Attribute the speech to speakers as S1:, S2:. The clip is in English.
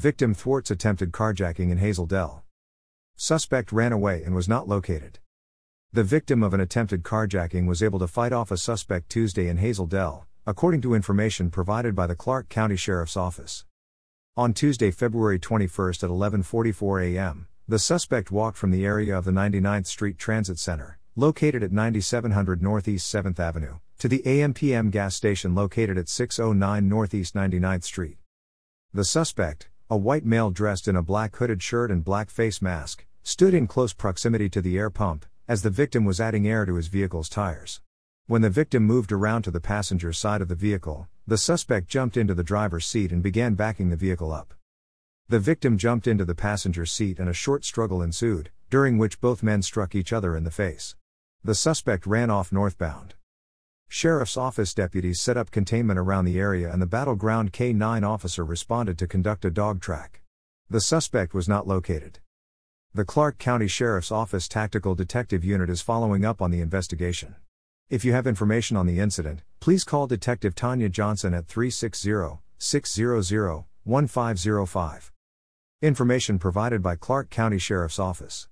S1: Victim thwarts attempted carjacking in Hazel Dell. Suspect ran away and was not located. The victim of an attempted carjacking was able to fight off a suspect Tuesday in Hazel Dell, according to information provided by the Clark County Sheriff's Office. On Tuesday, February 21 at 11:44 a.m., the suspect walked from the area of the 99th Street Transit Center, located at 9700 Northeast 7th Avenue, to the AMPM gas station located at 609 Northeast 99th Street. The suspect, a white male dressed in a black hooded shirt and black face mask, stood in close proximity to the air pump, as the victim was adding air to his vehicle's tires. When the victim moved around to the passenger side of the vehicle, the suspect jumped into the driver's seat and began backing the vehicle up. The victim jumped into the passenger seat and a short struggle ensued, during which both men struck each other in the face. The suspect ran off northbound. Sheriff's Office deputies set up containment around the area and the Battle Ground K 9 officer responded to conduct a dog track. The suspect was not located. The Clark County Sheriff's Office Tactical Detective Unit is following up on the investigation. If you have information on the incident, please call Detective Tanya Johnson at 360 600 1505. Information provided by Clark County Sheriff's Office.